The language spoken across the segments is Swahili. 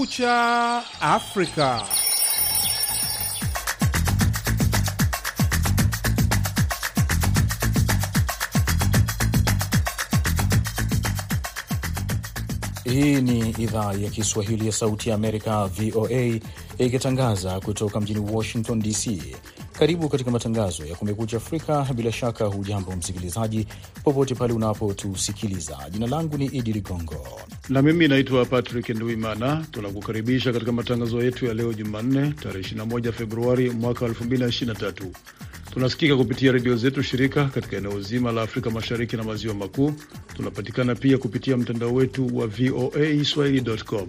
Kumekucha Afrika. Hii ni idhaa ya Kiswahili ya Sauti ya Amerika, VOA, ikitangaza kutoka mjini Washington DC. Karibu katika matangazo ya Kumekucha Afrika. Bila shaka, hujambo msikilizaji, popote pale unapotusikiliza. Jina langu ni Idi Ligongo na mimi naitwa Patrick Nduimana. Tunakukaribisha katika matangazo yetu ya leo Jumanne, tarehe 21 Februari mwaka 2023. Tunasikika kupitia redio zetu shirika katika eneo zima la Afrika Mashariki na Maziwa Makuu. Tunapatikana pia kupitia mtandao wetu wa VOA Swahili.com.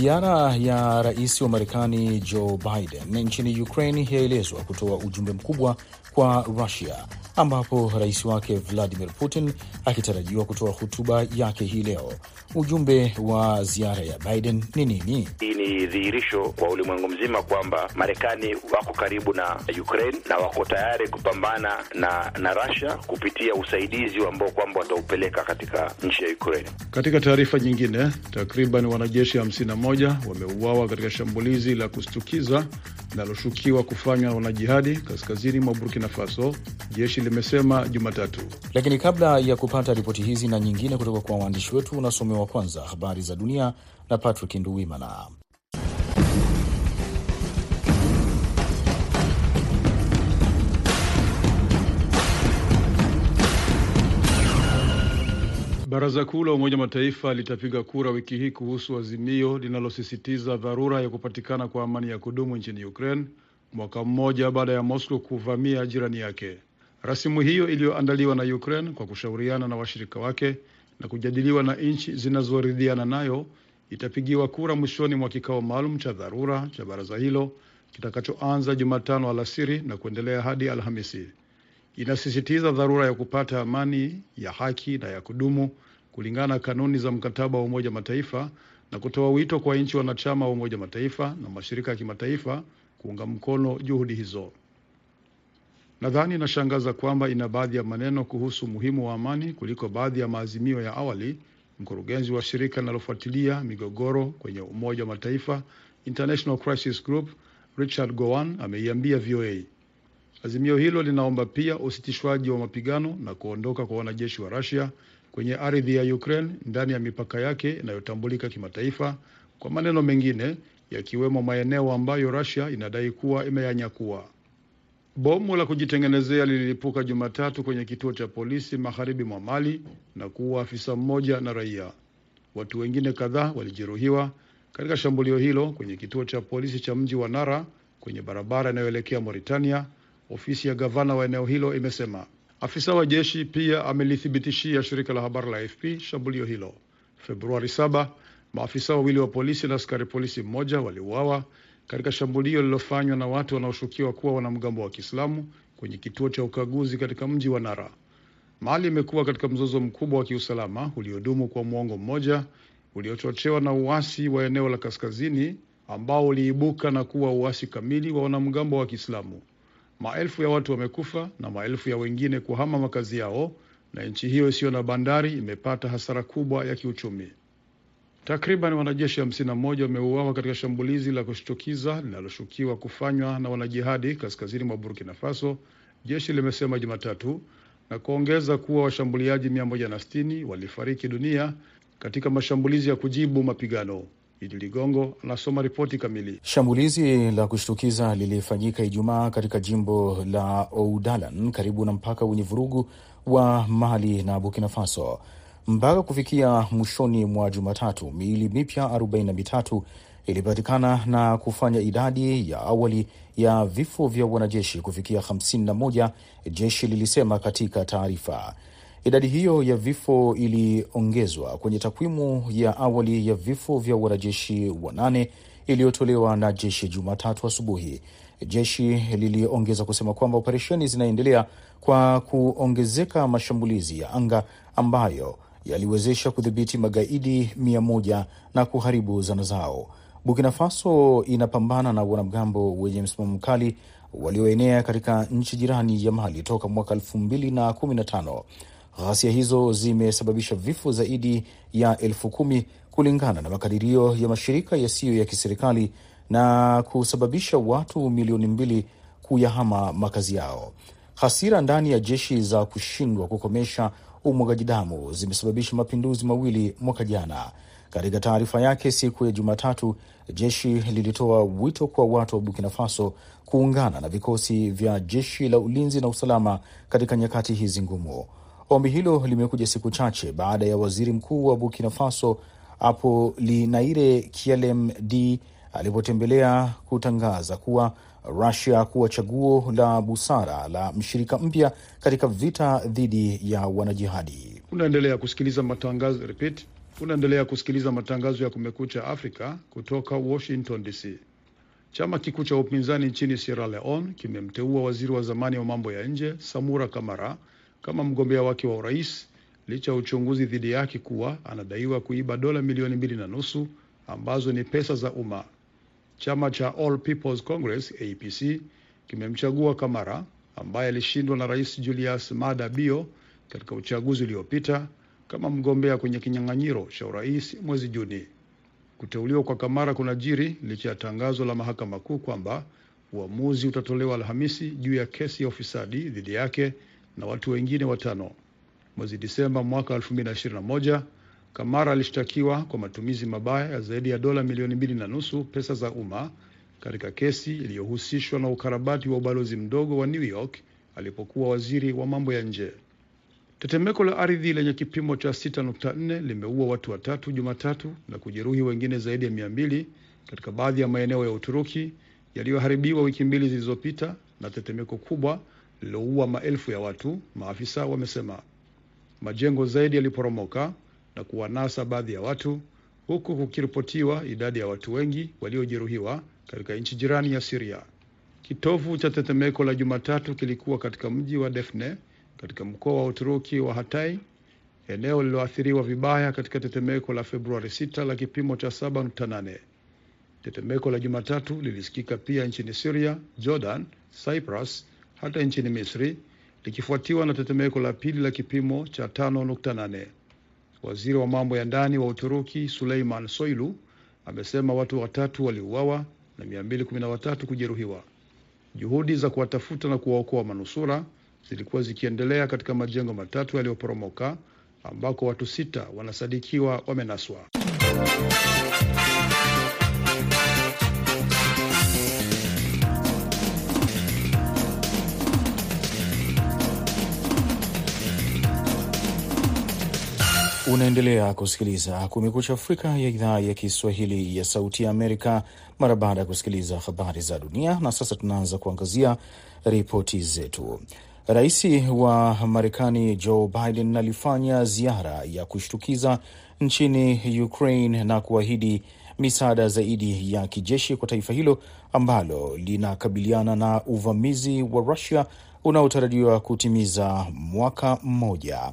Ziara ya rais wa Marekani Joe Biden nchini Ukraine yaelezwa kutoa ujumbe mkubwa kwa Russia, ambapo rais wake Vladimir Putin akitarajiwa kutoa hotuba yake hii leo. Ujumbe wa ziara ya Biden ni nini? Hii ni dhihirisho kwa ulimwengu mzima kwamba Marekani wako karibu na Ukraine na wako tayari kupambana na na Russia kupitia usaidizi ambao kwamba wataupeleka katika nchi ya Ukraine. Katika taarifa nyingine, takriban wanajeshi 51 wameuawa katika shambulizi la kushtukiza linaloshukiwa kufanywa na wanajihadi kaskazini mwa Burkina Faso, jeshi limesema Jumatatu. Lakini kabla ya kupata ripoti hizi na nyingine kutoka kwa waandishi wetu, unasomewa kwanza habari za dunia na Patrick Nduwimana. Baraza Kuu la Umoja Mataifa litapiga kura wiki hii kuhusu azimio linalosisitiza dharura ya kupatikana kwa amani ya kudumu nchini Ukraine, mwaka mmoja baada ya Moscow kuvamia jirani yake. Rasimu hiyo iliyoandaliwa na Ukraine kwa kushauriana na washirika wake na kujadiliwa na nchi zinazoridhiana nayo itapigiwa kura mwishoni mwa kikao maalum cha dharura cha baraza hilo kitakachoanza Jumatano alasiri na kuendelea hadi Alhamisi. Inasisitiza dharura ya kupata amani ya haki na ya kudumu kulingana na kanuni za mkataba wa Umoja Mataifa na kutoa wito kwa nchi wanachama wa Umoja Mataifa na mashirika ya kimataifa kuunga mkono juhudi hizo. Nadhani inashangaza kwamba ina baadhi ya maneno kuhusu umuhimu wa amani kuliko baadhi ya maazimio ya awali, mkurugenzi wa shirika linalofuatilia migogoro kwenye Umoja wa Mataifa International Crisis Group Richard Gowan ameiambia VOA. Azimio hilo linaomba pia usitishwaji wa mapigano na kuondoka kwa wanajeshi wa Russia kwenye ardhi ya Ukraine ndani ya mipaka yake inayotambulika kimataifa, kwa maneno mengine, yakiwemo maeneo ambayo Russia inadai kuwa imeyanyakua. Bomu la kujitengenezea lililipuka Jumatatu kwenye kituo cha polisi magharibi mwa Mali na kuua afisa mmoja na raia. Watu wengine kadhaa walijeruhiwa katika shambulio hilo kwenye kituo cha polisi cha mji wa Nara kwenye barabara inayoelekea Mauritania. Ofisi ya gavana wa eneo hilo imesema. Afisa wa jeshi pia amelithibitishia shirika la habari la AFP shambulio hilo. Februari 7 maafisa wawili wa polisi na askari polisi mmoja waliuawa katika shambulio lililofanywa na watu wanaoshukiwa kuwa wanamgambo wa Kiislamu kwenye kituo cha ukaguzi katika mji wa Nara. Mali imekuwa katika mzozo mkubwa wa kiusalama uliodumu kwa mwongo mmoja, uliochochewa na uasi wa eneo la kaskazini ambao uliibuka na kuwa uasi kamili wa wanamgambo wa Kiislamu. Maelfu ya watu wamekufa na maelfu ya wengine kuhama makazi yao, na nchi hiyo isiyo na bandari imepata hasara kubwa ya kiuchumi. Takriban wanajeshi hamsini na moja wameuawa katika shambulizi la kushtukiza linaloshukiwa kufanywa na wanajihadi kaskazini mwa Burkina Faso, jeshi limesema Jumatatu, na kuongeza kuwa washambuliaji 160 walifariki dunia katika mashambulizi ya kujibu mapigano. Idi Ligongo anasoma ripoti kamili. Shambulizi la kushtukiza lilifanyika Ijumaa katika jimbo la Oudalan karibu na mpaka wenye vurugu wa Mali na Burkina Faso. Mpaka kufikia mwishoni mwa Jumatatu, miili mipya 43 ilipatikana na kufanya idadi ya awali ya vifo vya wanajeshi kufikia 51, jeshi lilisema katika taarifa. Idadi hiyo ya vifo iliongezwa kwenye takwimu ya awali ya vifo vya wanajeshi wanane iliyotolewa na jeshi Jumatatu asubuhi. Jeshi liliongeza kusema kwamba operesheni zinaendelea kwa kuongezeka mashambulizi ya anga ambayo yaliwezesha kudhibiti magaidi mia moja na kuharibu zana zao. Burkina Faso inapambana na wanamgambo wenye msimamo mkali walioenea katika nchi jirani ya Mali toka mwaka elfu mbili na kumi na tano. Ghasia hizo zimesababisha vifo zaidi ya elfu kumi kulingana na makadirio ya mashirika yasiyo ya kiserikali na kusababisha watu milioni mbili kuyahama makazi yao. Hasira ndani ya jeshi za kushindwa kukomesha umwagaji damu zimesababisha mapinduzi mawili mwaka jana. Katika taarifa yake siku ya Jumatatu, jeshi lilitoa wito kwa watu wa Burkina Faso kuungana na vikosi vya jeshi la ulinzi na usalama katika nyakati hizi ngumu. Ombi hilo limekuja siku chache baada ya waziri mkuu wa Burkina Faso Apolinaire Kialem D alipotembelea kutangaza kuwa Rusia kuwa chaguo la busara la mshirika mpya katika vita dhidi ya wanajihadi. Unaendelea kusikiliza matangazo repeat. Unaendelea kusikiliza matangazo ya Kumekucha Afrika kutoka Washington DC. Chama kikuu cha upinzani nchini Sierra Leone kimemteua waziri wa zamani wa mambo ya nje Samura Kamara kama mgombea wake wa urais licha ya uchunguzi dhidi yake kuwa anadaiwa kuiba dola milioni mbili na nusu ambazo ni pesa za umma. Chama cha All People's Congress APC kimemchagua Kamara ambaye alishindwa na Rais Julius Maada Bio katika uchaguzi uliopita kama mgombea kwenye kinyang'anyiro cha urais mwezi Juni. Kuteuliwa kwa Kamara kunajiri licha ya tangazo la mahakama kuu kwamba uamuzi utatolewa Alhamisi juu ya kesi ya ufisadi dhidi yake na watu wengine watano. Mwezi Disemba mwaka 2021 Kamara alishtakiwa kwa matumizi mabaya ya zaidi ya dola milioni mbili na nusu pesa za umma katika kesi iliyohusishwa na ukarabati wa ubalozi mdogo wa New York alipokuwa waziri wa mambo ya nje. Tetemeko la ardhi lenye kipimo cha 6.4 limeua watu watatu Jumatatu na kujeruhi wengine zaidi ya mia mbili katika baadhi ya maeneo ya Uturuki yaliyoharibiwa wiki mbili zilizopita na tetemeko kubwa lililoua maelfu ya watu, maafisa wamesema. Majengo zaidi yaliporomoka na kuwanasa baadhi ya watu, huku kukiripotiwa idadi ya watu wengi waliojeruhiwa katika nchi jirani ya Siria. Kitovu cha tetemeko la Jumatatu kilikuwa katika mji wa Defne katika mkoa wa Uturuki wa Hatay, eneo lililoathiriwa vibaya katika tetemeko la Februari 6 la kipimo cha 7.8. Tetemeko la Jumatatu lilisikika pia nchini Syria, Jordan, Cyprus, hata nchini Misri, likifuatiwa na tetemeko la pili la kipimo cha 5.8. Waziri wa mambo ya ndani wa Uturuki Suleiman Soylu amesema watu watatu waliuawa na 213 kujeruhiwa. Juhudi za kuwatafuta na kuwaokoa manusura zilikuwa zikiendelea katika majengo matatu yaliyoporomoka ambako watu sita wanasadikiwa wamenaswa. Unaendelea kusikiliza Kumekucha Afrika ya idhaa ya Kiswahili ya Sauti ya Amerika mara baada ya kusikiliza habari za dunia. Na sasa tunaanza kuangazia ripoti zetu. Rais wa Marekani Joe Biden alifanya ziara ya kushtukiza nchini Ukraine na kuahidi misaada zaidi ya kijeshi kwa taifa hilo ambalo linakabiliana na uvamizi wa Rusia unaotarajiwa kutimiza mwaka mmoja.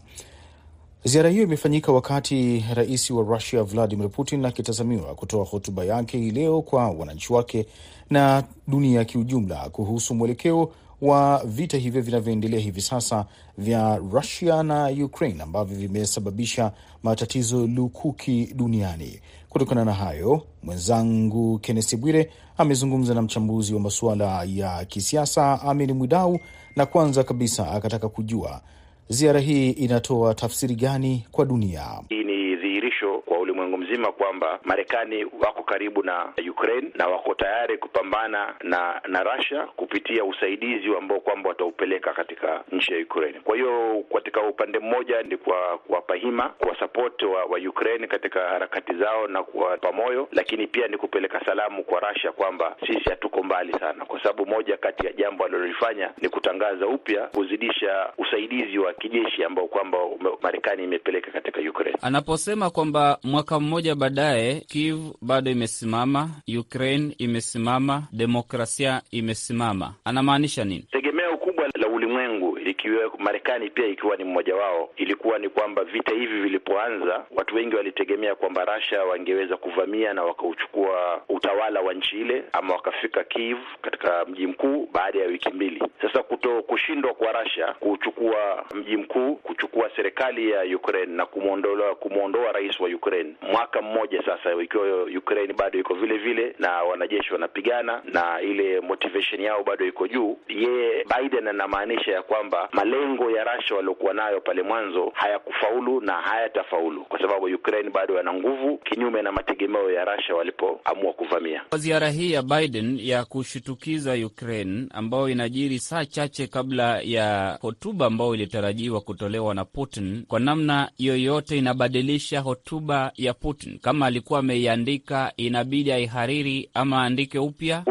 Ziara hiyo imefanyika wakati rais wa Russia Vladimir Putin akitazamiwa kutoa hotuba yake hii leo kwa wananchi wake na dunia kiujumla kuhusu mwelekeo wa vita hivyo vinavyoendelea hivi sasa vya Rusia na Ukraine ambavyo vimesababisha matatizo lukuki duniani. Kutokana na hayo, mwenzangu Kennesi Bwire amezungumza na mchambuzi wa masuala ya kisiasa Amin Mwidau, na kwanza kabisa akataka kujua ziara hii inatoa tafsiri gani kwa dunia? Hii ni dhihirisho kwa ulimwengu mzima kwamba Marekani wako karibu na Ukraine na wako tayari kupambana na na Russia kupitia usaidizi ambao kwamba wataupeleka katika nchi ya Ukraine. Kwa hiyo katika upande mmoja ni kwa kuwapa hima, kwa support wa, wa Ukraine katika harakati zao na kuwapa moyo, lakini pia ni kupeleka salamu kwa Russia kwamba sisi hatuko mbali sana, kwa sababu moja kati ya jambo alilolifanya ni kutangaza upya kuzidisha usaidizi wa kijeshi ambao kwamba Marekani imepeleka katika Ukraine. Anaposema kwamba mwaka mmoja baadaye Kiev bado imesimama, Ukraine imesimama, demokrasia imesimama, anamaanisha nini? Tegemeo kubwa la ulimwengu likiwa Marekani pia ikiwa ni mmoja wao, ilikuwa ni kwamba vita hivi vilipoanza, watu wengi walitegemea kwamba Russia wangeweza kuvamia na wakauchukua utawala wa nchi ile ama wakafika Kiev katika mji mkuu baada ya wiki mbili. Sasa kuto kushindwa kwa Russia kuchukua mji mkuu, kuchukua serikali ya Ukraine na kumwondoa kumwondoa rais wa Ukraine mwaka mmoja sasa, ikiwa Ukraine bado iko vile vile na wanajeshi wanapigana na ile motivation yao bado iko juu, yeye Biden anamaanisha ya kwamba malengo ya Russia waliokuwa nayo pale mwanzo hayakufaulu na hayatafaulu kwa sababu Ukraine bado yana nguvu, kinyume na mategemeo ya Russia walipoamua kuvamia. Kwa Ziara hii ya Biden ya kushitukiza Ukraine ambayo inajiri saa chache kabla ya hotuba ambayo ilitarajiwa kutolewa na Putin, kwa namna yoyote inabadilisha hotuba ya Putin. Kama alikuwa ameiandika, inabidi aihariri ama aandike upya.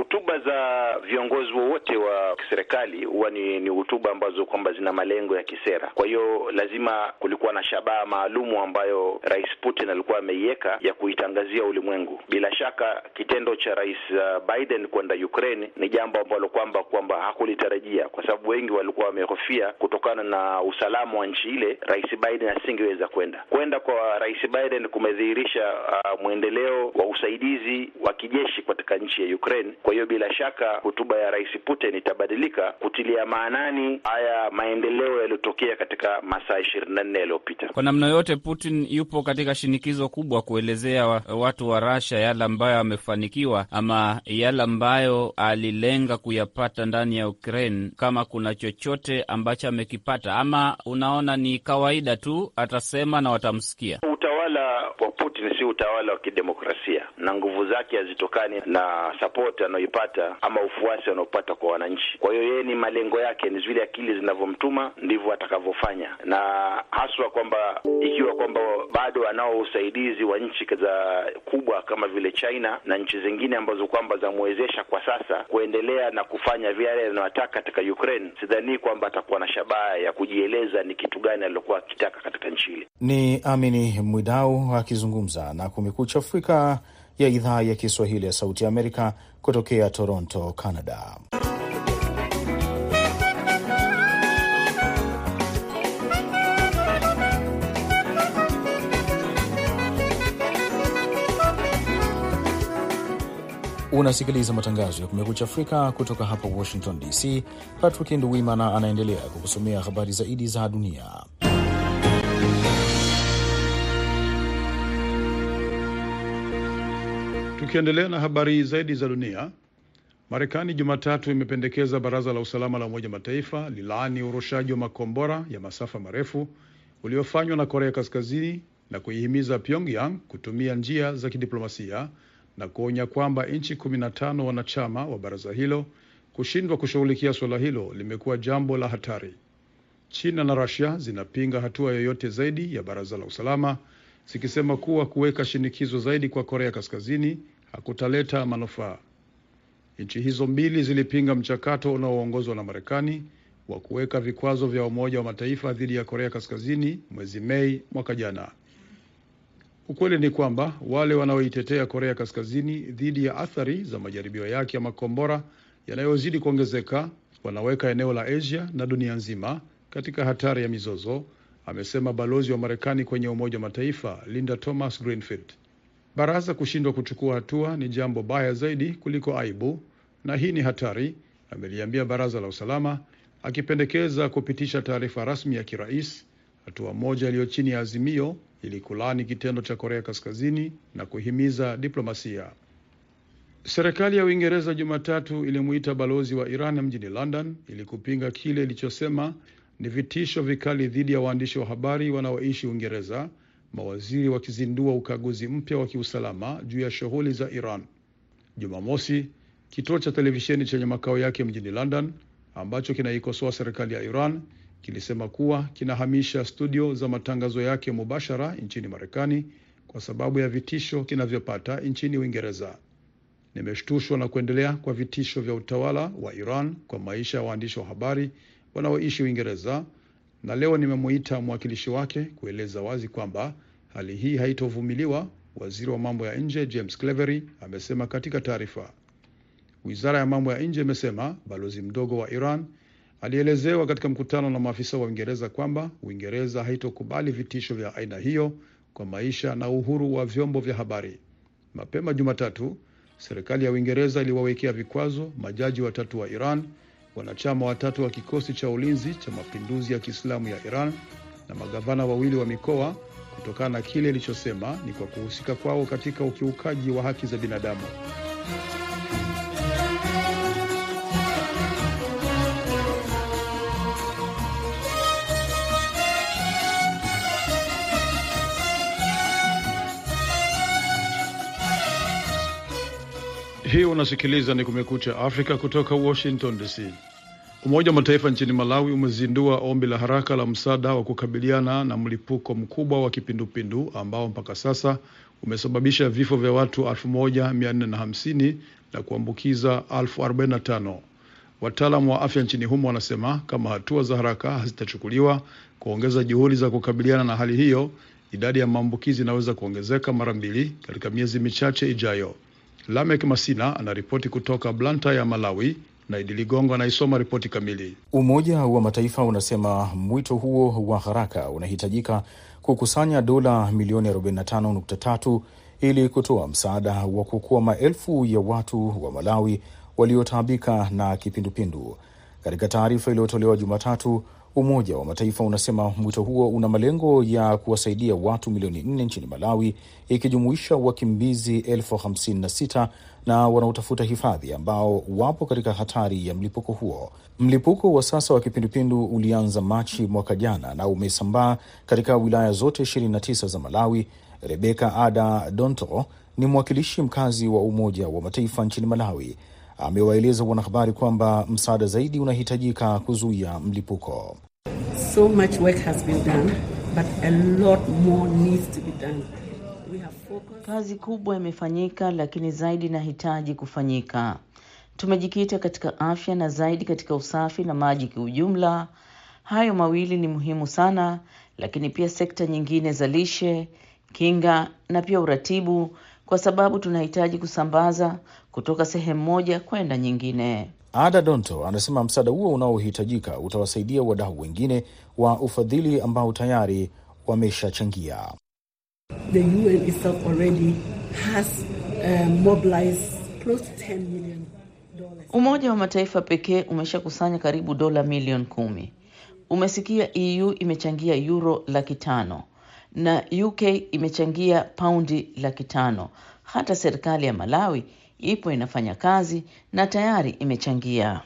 Wowote wa serikali huwa ni hotuba ambazo kwamba zina malengo ya kisera. Kwa hiyo lazima kulikuwa na shabaha maalumu ambayo Rais Putin alikuwa ameiweka ya kuitangazia ulimwengu. Bila shaka kitendo cha Rais Biden kwenda Ukraine ni jambo ambalo kwamba kwamba hakulitarajia, kwa sababu wengi walikuwa wamehofia kutokana na usalama wa nchi ile, Rais Biden asingeweza kwenda. Kwenda kwa Rais Biden kumedhihirisha uh, mwendeleo wa usaidizi wa kijeshi katika nchi ya Ukraine. Kwa hiyo bila shaka hotuba ya Rais Putin itabadilika kutilia maanani haya maendeleo yaliyotokea katika masaa ishirini na nne yaliyopita. Kwa namna yote, Putin yupo katika shinikizo kubwa kuelezea wa, watu wa Russia yale ambayo amefanikiwa ama yale ambayo alilenga kuyapata ndani ya Ukraine, kama kuna chochote ambacho amekipata, ama unaona ni kawaida tu atasema na watamsikia. Utawala wa Putin si utawala wa kidemokrasia na nguvu zake hazitokani na sapoti anayoipata ama ufuasi anaopata kwa wananchi. Kwa hiyo yeye ni malengo yake, ni zile akili zinavyomtuma ndivyo atakavyofanya, na haswa kwamba ikiwa kwamba bado anao usaidizi wa nchi za kubwa kama vile China na nchi zingine ambazo kwamba zamwezesha kwa sasa kuendelea na kufanya vyale anayotaka katika Ukraine, sidhani kwamba atakuwa na shabaha ya kujieleza ni kitu gani alilokuwa akitaka katika nchi ile. Ni Amini Mwidau akizungumza na Kumekucha Afrika ya idhaa ya Kiswahili ya Sauti ya Amerika kutokea Toronto, Canada. Unasikiliza matangazo ya Kumekucha Afrika kutoka hapa Washington DC. Patrick Nduwimana anaendelea kukusomea habari zaidi za dunia. Tukiendelea na habari zaidi za dunia, Marekani Jumatatu imependekeza baraza la usalama la Umoja Mataifa lilaani urushaji wa makombora ya masafa marefu uliofanywa na Korea Kaskazini na kuihimiza Pyongyang kutumia njia za kidiplomasia na kuonya kwamba nchi 15 wanachama wa baraza hilo kushindwa kushughulikia suala hilo limekuwa jambo la hatari. China na Russia zinapinga hatua yoyote zaidi ya baraza la usalama zikisema kuwa kuweka shinikizo zaidi kwa Korea Kaskazini hakutaleta manufaa. Nchi hizo mbili zilipinga mchakato unaoongozwa na Marekani wa kuweka vikwazo vya Umoja wa Mataifa dhidi ya Korea Kaskazini mwezi Mei mwaka jana. Ukweli ni kwamba wale wanaoitetea Korea Kaskazini dhidi ya athari za majaribio yake ya makombora yanayozidi kuongezeka wanaweka eneo la Asia na dunia nzima katika hatari ya mizozo, amesema balozi wa Marekani kwenye Umoja wa Mataifa Linda Thomas Greenfield. Baraza kushindwa kuchukua hatua ni jambo baya zaidi kuliko aibu, na hii ni hatari, ameliambia baraza la usalama, akipendekeza kupitisha taarifa rasmi ya kirais, hatua moja iliyo chini ya azimio ili kulaani kitendo cha Korea Kaskazini na kuhimiza diplomasia. Serikali ya Uingereza Jumatatu ilimuita balozi wa Iran mjini London ili kupinga kile ilichosema ni vitisho vikali dhidi ya waandishi wa habari wanaoishi Uingereza, mawaziri wakizindua ukaguzi mpya wa kiusalama juu ya shughuli za Iran. Jumamosi, kituo cha televisheni chenye makao yake mjini London ambacho kinaikosoa serikali ya Iran kilisema kuwa kinahamisha studio za matangazo yake mubashara nchini Marekani kwa sababu ya vitisho kinavyopata nchini Uingereza. Nimeshtushwa na kuendelea kwa vitisho vya utawala wa Iran kwa maisha ya waandishi wa habari wanaoishi Uingereza, na leo nimemuita mwakilishi wake kueleza wazi kwamba hali hii haitovumiliwa, waziri wa mambo ya nje James Cleverly amesema katika taarifa. Wizara ya mambo ya nje imesema balozi mdogo wa Iran Alielezewa katika mkutano na maafisa wa Uingereza kwamba Uingereza haitokubali vitisho vya aina hiyo kwa maisha na uhuru wa vyombo vya habari. Mapema Jumatatu, serikali ya Uingereza iliwawekea vikwazo majaji watatu wa Iran, wanachama watatu wa kikosi cha ulinzi cha mapinduzi ya Kiislamu ya Iran na magavana wawili wa mikoa kutokana na kile ilichosema ni kwa kuhusika kwao katika ukiukaji wa haki za binadamu. Hii unasikiliza ni Kumekucha Afrika kutoka Washington DC. Umoja wa Mataifa nchini Malawi umezindua ombi la haraka la msaada wa kukabiliana na mlipuko mkubwa wa kipindupindu ambao mpaka sasa umesababisha vifo vya watu 1450 na kuambukiza 1045. Wataalamu wa afya nchini humo wanasema kama hatua za haraka hazitachukuliwa kuongeza juhudi za kukabiliana na hali hiyo, idadi ya maambukizi inaweza kuongezeka mara mbili katika miezi michache ijayo. Lamek Masina anaripoti kutoka Blanta ya Malawi na Idi Ligongo anaisoma ripoti kamili. Umoja wa Mataifa unasema mwito huo wa haraka unahitajika kukusanya dola milioni 45.3 ili kutoa msaada wa kuokoa maelfu ya watu wa Malawi waliotaabika na kipindupindu. Katika taarifa iliyotolewa Jumatatu, Umoja wa Mataifa unasema mwito huo una malengo ya kuwasaidia watu milioni nne nchini Malawi, ikijumuisha wakimbizi elfu hamsini na sita na wanaotafuta hifadhi ambao wapo katika hatari ya mlipuko huo. Mlipuko wa sasa wa kipindupindu ulianza Machi mwaka jana na umesambaa katika wilaya zote 29 za Malawi. Rebeka Ada Donto ni mwakilishi mkazi wa Umoja wa Mataifa nchini Malawi. Amewaeleza wanahabari kwamba msaada zaidi unahitajika kuzuia mlipuko. So much work has been done, but a lot more needs to be done. We have focused... Kazi kubwa imefanyika, lakini zaidi inahitaji kufanyika. Tumejikita katika afya na zaidi katika usafi na maji kiujumla. Hayo mawili ni muhimu sana, lakini pia sekta nyingine za lishe, kinga na pia uratibu, kwa sababu tunahitaji kusambaza kutoka sehemu moja kwenda nyingine. Ada Donto anasema msaada huo unaohitajika utawasaidia wadau wengine wa ufadhili ambao tayari wameshachangia. The UN itself already has uh, mobilized close to 10 million dollars. Umoja wa Mataifa pekee umeshakusanya karibu dola milioni kumi. Umesikia EU imechangia yuro laki tano na UK imechangia paundi laki tano. Hata serikali ya Malawi ipo inafanya kazi na tayari imechangia.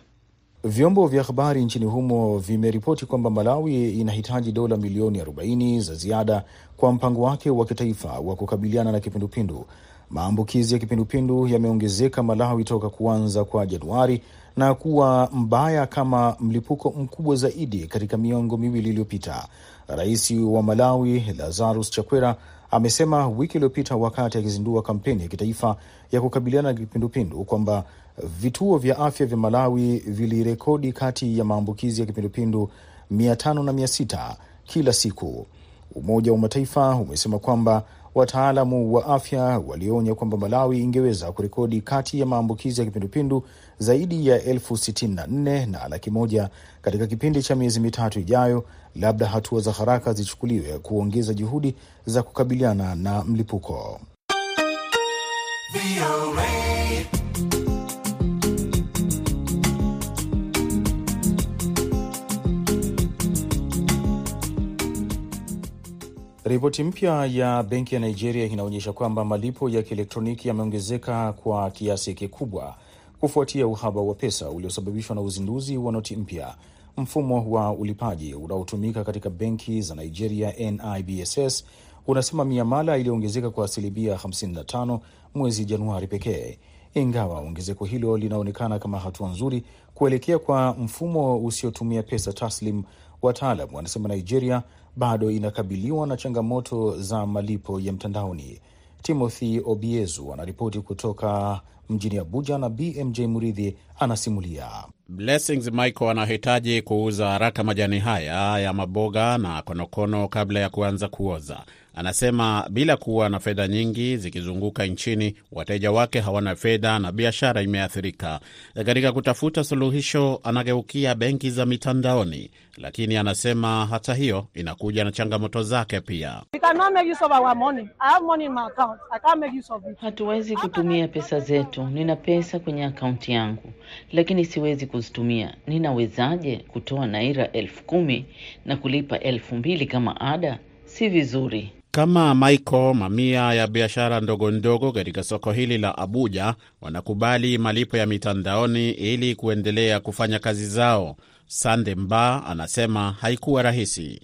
Vyombo vya habari nchini humo vimeripoti kwamba Malawi inahitaji dola milioni 40 za ziada kwa mpango wake wa kitaifa wa kukabiliana na kipindupindu. Maambukizi ya kipindupindu yameongezeka Malawi toka kuanza kwa Januari na kuwa mbaya kama mlipuko mkubwa zaidi katika miongo miwili iliyopita. Rais wa Malawi Lazarus Chakwera amesema wiki iliyopita wakati akizindua kampeni ya kitaifa ya kukabiliana na kipindupindu kwamba vituo vya afya vya Malawi vilirekodi kati ya maambukizi ya kipindupindu mia tano na mia sita kila siku. Umoja wa Mataifa umesema kwamba wataalamu wa afya walionya kwamba Malawi ingeweza kurekodi kati ya maambukizi ya kipindupindu zaidi ya elfu sitini na nne na laki moja katika kipindi cha miezi mitatu ijayo, labda hatua za haraka zichukuliwe kuongeza juhudi za kukabiliana na mlipuko. Ripoti mpya ya benki ya Nigeria inaonyesha kwamba malipo ya kielektroniki yameongezeka kwa kiasi kikubwa kufuatia uhaba wa pesa uliosababishwa na uzinduzi wa noti mpya. Mfumo wa ulipaji unaotumika katika benki za Nigeria, NIBSS, unasema miamala iliyoongezeka kwa asilimia 55 mwezi Januari pekee. Ingawa ongezeko hilo linaonekana kama hatua nzuri kuelekea kwa mfumo usiotumia pesa taslim, wataalam wanasema Nigeria bado inakabiliwa na changamoto za malipo ya mtandaoni. Timothy Obiezu anaripoti kutoka mjini Abuja na BMJ Muridhi anasimulia. Blessings Michael anahitaji kuuza haraka majani haya ya maboga na konokono kabla ya kuanza kuoza. Anasema bila kuwa na fedha nyingi zikizunguka nchini, wateja wake hawana fedha na biashara imeathirika. Katika kutafuta suluhisho, anageukia benki za mitandaoni, lakini anasema hata hiyo inakuja na changamoto zake pia. Hatuwezi kutumia pesa zetu. Nina pesa kwenye akaunti yangu, lakini siwezi kuzitumia. Ninawezaje kutoa naira elfu kumi na kulipa elfu mbili kama ada? Si vizuri. Kama Michael, mamia ya biashara ndogo ndogo katika soko hili la Abuja wanakubali malipo ya mitandaoni ili kuendelea kufanya kazi zao. Sande Mba anasema haikuwa rahisi.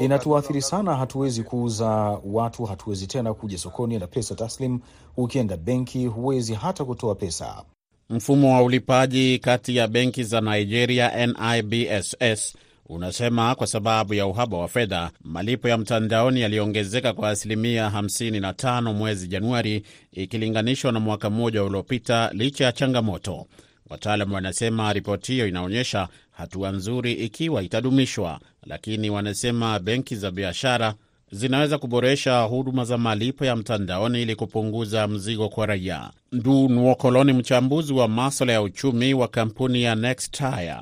Inatuathiri sana, hatuwezi kuuza, watu hatuwezi tena kuja sokoni na pesa taslim. Ukienda benki huwezi hata kutoa pesa. Mfumo wa ulipaji kati ya benki za Nigeria NIBSS unasema kwa sababu ya uhaba wa fedha, malipo ya mtandaoni yaliongezeka kwa asilimia 55 mwezi Januari ikilinganishwa na mwaka mmoja uliopita, licha ya changamoto. Wataalamu wanasema ripoti hiyo inaonyesha hatua nzuri ikiwa itadumishwa, lakini wanasema benki za biashara zinaweza kuboresha huduma za malipo ya mtandaoni ili kupunguza mzigo kwa raia. Ndu Nwokolo ni mchambuzi wa maswala ya uchumi wa kampuni ya Nextire.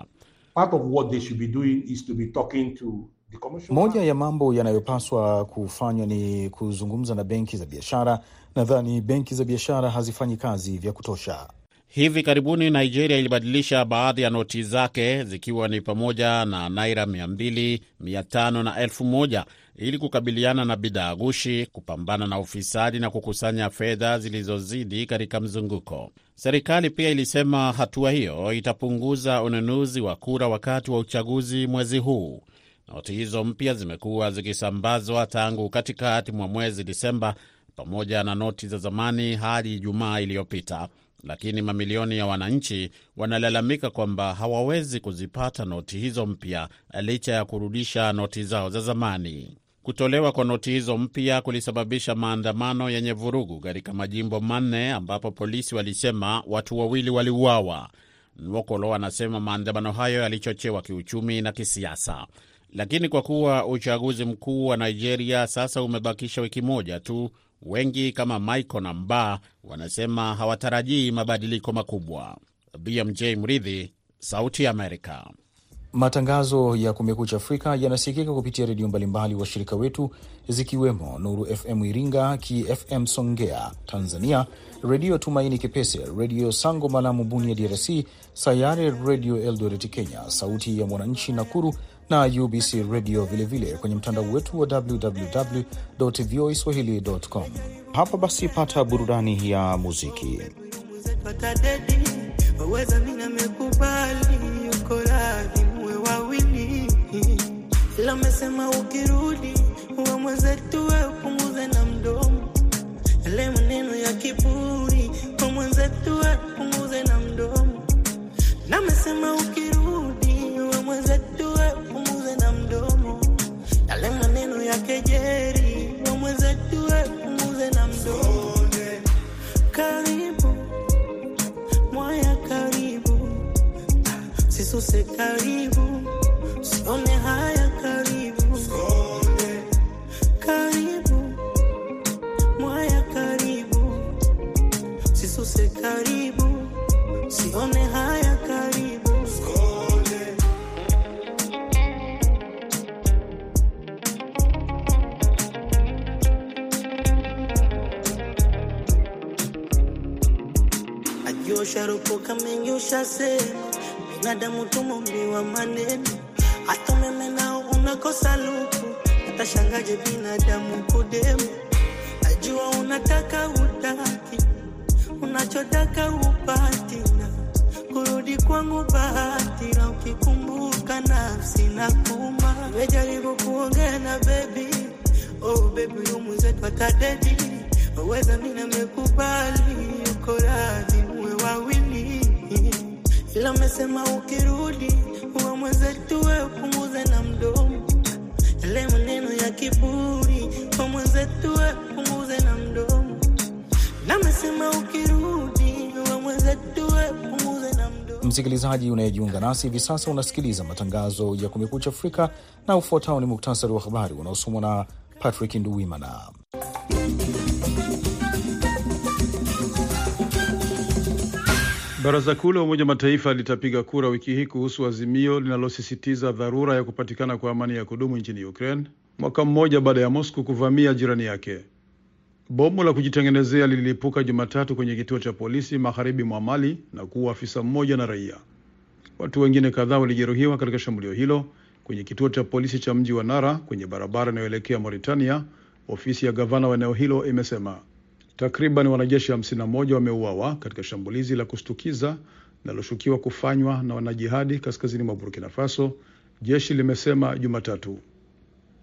Moja ya mambo yanayopaswa kufanywa ni kuzungumza na benki za biashara. Nadhani benki za biashara hazifanyi kazi vya kutosha. Hivi karibuni Nigeria ilibadilisha baadhi ya noti zake zikiwa ni pamoja na naira 200, 500 na 1000 ili kukabiliana na bidhaa gushi, kupambana na ufisadi na kukusanya fedha zilizozidi katika mzunguko. Serikali pia ilisema hatua hiyo itapunguza ununuzi wa kura wakati wa uchaguzi mwezi huu. Noti hizo mpya zimekuwa zikisambazwa tangu katikati mwa mwezi Disemba pamoja na noti za zamani hadi Ijumaa iliyopita lakini mamilioni ya wananchi wanalalamika kwamba hawawezi kuzipata noti hizo mpya licha ya kurudisha noti zao za zamani. Kutolewa kwa noti hizo mpya kulisababisha maandamano yenye vurugu katika majimbo manne ambapo polisi walisema watu wawili waliuawa. Nwokolo anasema maandamano hayo yalichochewa kiuchumi na kisiasa. Lakini kwa kuwa uchaguzi mkuu wa Nigeria sasa umebakisha wiki moja tu, wengi kama Michael na Mba wanasema hawatarajii mabadiliko makubwa. BMJ Mridhi, Sauti ya Amerika. Matangazo ya Kumekucha Afrika yanasikika kupitia redio mbalimbali washirika wetu zikiwemo Nuru FM Iringa, KFM Songea Tanzania, Redio Tumaini Kipese, Redio Sango Malamu Bunia DRC, Sayare Redio Eldoret Kenya, Sauti ya Mwananchi Nakuru na UBC Redio vilevile kwenye mtandao wetu wa www voa swahili.com. Hapa basi, pata burudani ya muziki. waweza uko radhi wawili, ila amesema ukirudi uwe mwenzetu, we upunguze na mdomo. Ele maneno ya kiburi, uwe mwenzetu, we upunguze na mdomo, na amesema ukirudi uwe mwenzetu, we upunguze na mdomo. Yale maneno ya kejeri, uwe mwenzetu, we upunguze na mdomo. Karibu mwaya karibu, sisuse karibu, binadamu tumombiwa maneno, ila amesema ukirudi uwe mwenzetu, we upunguze na mdomo yale maneno ya kiburi, uwe mwenzetu, we upunguze na mdomo, na amesema ukirudi uwe mwenzetu, we upunguze na mdomo. Msikilizaji unayejiunga nasi hivi sasa, unasikiliza matangazo ya Kumekucha Afrika na ufuatao ni muktasari wa habari unaosomwa na Patrick Nduwimana. Baraza Kuu la Umoja Mataifa litapiga kura wiki hii kuhusu azimio linalosisitiza dharura ya kupatikana kwa amani ya kudumu nchini Ukraine, mwaka mmoja baada ya Moscow kuvamia jirani yake. Bomu la kujitengenezea lililipuka Jumatatu kwenye kituo cha polisi magharibi mwa Mali na kuua afisa mmoja na raia. Watu wengine kadhaa walijeruhiwa katika shambulio hilo kwenye kituo cha polisi cha mji wa Nara kwenye barabara inayoelekea Mauritania, ofisi ya gavana wa eneo hilo imesema. Takriban wanajeshi 51 wameuawa katika shambulizi la kushtukiza linaloshukiwa kufanywa na wanajihadi kaskazini mwa Burkina Faso, jeshi limesema Jumatatu.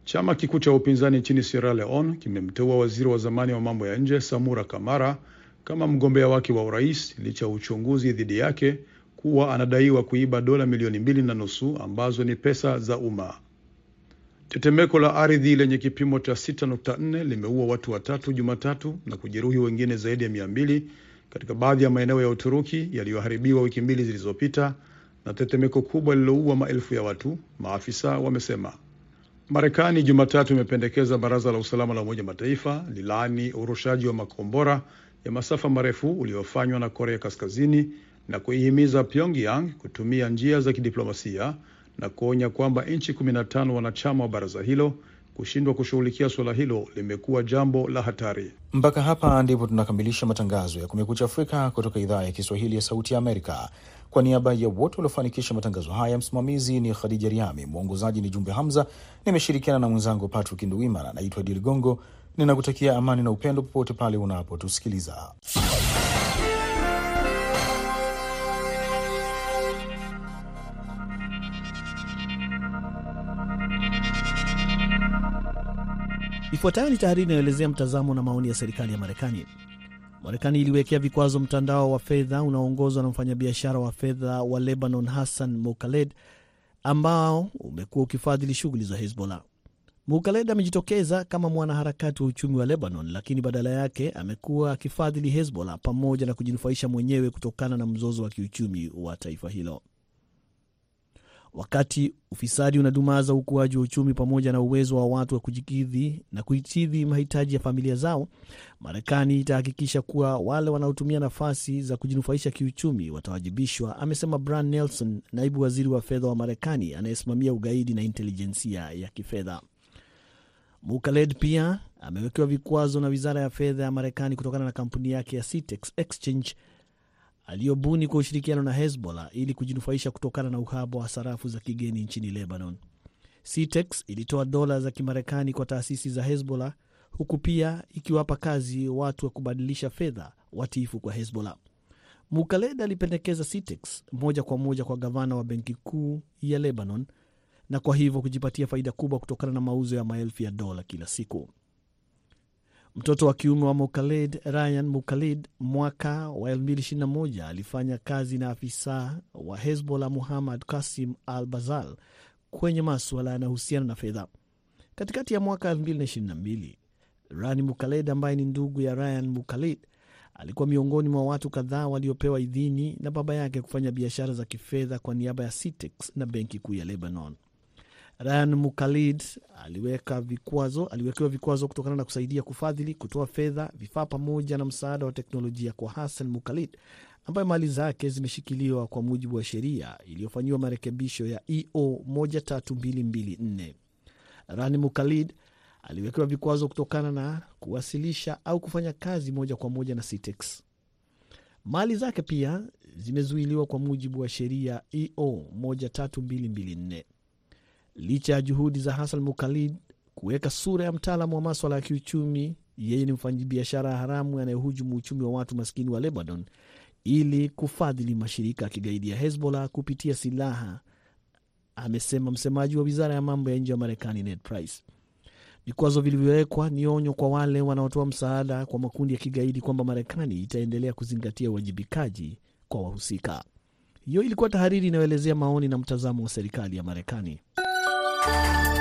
Chama kikuu cha upinzani nchini Sierra Leone kimemteua waziri wa zamani wa mambo ya nje Samura Kamara kama mgombea wake wa urais licha ya uchunguzi dhidi yake kuwa anadaiwa kuiba dola milioni mbili na nusu ambazo ni pesa za umma. Tetemeko la ardhi lenye kipimo cha 6.4 limeua watu watatu Jumatatu na kujeruhi wengine zaidi ya mia mbili katika baadhi ya maeneo ya Uturuki yaliyoharibiwa wiki mbili zilizopita na tetemeko kubwa lililoua maelfu ya watu, maafisa wamesema. Marekani Jumatatu imependekeza baraza la usalama la Umoja Mataifa lilaani urushaji wa makombora ya masafa marefu uliofanywa na Korea Kaskazini na kuihimiza Pyongyang kutumia njia za kidiplomasia na kuonya kwamba nchi 15 wanachama wa baraza hilo kushindwa kushughulikia suala hilo limekuwa jambo la hatari. Mpaka hapa ndipo tunakamilisha matangazo ya Kumekucha Afrika kutoka idhaa ya Kiswahili ya Sauti ya Amerika. Kwa niaba ya wote waliofanikisha matangazo haya, msimamizi ni Khadija Riami, mwongozaji ni Jumbe Hamza, nimeshirikiana na mwenzangu Patrick Nduwimana. Naitwa Idi Ligongo, ninakutakia amani na upendo popote pale unapotusikiliza. Ifuatayo ni tahariri inayoelezea mtazamo na maoni ya serikali ya Marekani. Marekani iliwekea vikwazo mtandao wa fedha unaoongozwa na mfanyabiashara wa fedha wa Lebanon Hassan Mukaled, ambao umekuwa ukifadhili shughuli za Hezbollah. Mukaled amejitokeza kama mwanaharakati wa uchumi wa Lebanon, lakini badala yake amekuwa akifadhili Hezbollah pamoja na kujinufaisha mwenyewe kutokana na mzozo wa kiuchumi wa taifa hilo. Wakati ufisadi unadumaza ukuaji wa uchumi pamoja na uwezo wa watu wa kujikidhi na kuikidhi mahitaji ya familia zao, Marekani itahakikisha kuwa wale wanaotumia nafasi za kujinufaisha kiuchumi watawajibishwa, amesema Brian Nelson, naibu waziri wa fedha wa Marekani anayesimamia ugaidi na intelijensia ya kifedha. Mukaled pia amewekewa vikwazo na wizara ya fedha ya Marekani kutokana na kampuni yake ya Citex Exchange aliyobuni kwa ushirikiano na Hezbollah ili kujinufaisha kutokana na uhaba wa sarafu za kigeni nchini Lebanon. Citex ilitoa dola za Kimarekani kwa taasisi za Hezbollah huku pia ikiwapa kazi watu wa kubadilisha fedha watiifu kwa Hezbollah. Mukaled alipendekeza Citex moja kwa moja kwa gavana wa benki kuu ya Lebanon na kwa hivyo kujipatia faida kubwa kutokana na mauzo ya maelfu ya dola kila siku. Mtoto wa kiume wa Mukalid, Ryan Mukalid, mwaka wa 2021 alifanya kazi na afisa wa Hezbollah Muhammad Kasim al Bazal kwenye maswala yanayohusiana na fedha. Katikati ya mwaka 2022, Rani Mukalid ambaye ni ndugu ya Ryan Mukalid alikuwa miongoni mwa watu kadhaa waliopewa idhini na baba yake kufanya biashara za kifedha kwa niaba ya Citex na benki kuu ya Lebanon. Ryan Mukalid aliweka vikwazo, aliwekewa vikwazo kutokana na kusaidia kufadhili, kutoa fedha, vifaa pamoja na msaada wa teknolojia kwa Hassan Mukalid ambaye mali zake zimeshikiliwa kwa mujibu wa sheria iliyofanyiwa marekebisho ya EO 13224. Rani Mukalid aliwekewa vikwazo kutokana na kuwasilisha au kufanya kazi moja kwa moja na Citex. Mali zake pia zimezuiliwa kwa mujibu wa sheria EO 13224. Licha ya juhudi za Hassan Mukalid kuweka sura ya mtaalamu wa maswala ya kiuchumi, yeye ni mfanyabiashara haramu anayehujumu uchumi wa watu maskini wa Lebanon ili kufadhili mashirika ya kigaidi ya Hezbollah kupitia silaha, amesema msemaji wa wizara ya mambo ya nje ya Marekani Ned Price. Vikwazo vilivyowekwa ni onyo kwa wale wanaotoa msaada kwa makundi ya kigaidi kwamba Marekani itaendelea kuzingatia uwajibikaji kwa wahusika. Hiyo ilikuwa tahariri inayoelezea maoni na mtazamo wa serikali ya Marekani. Música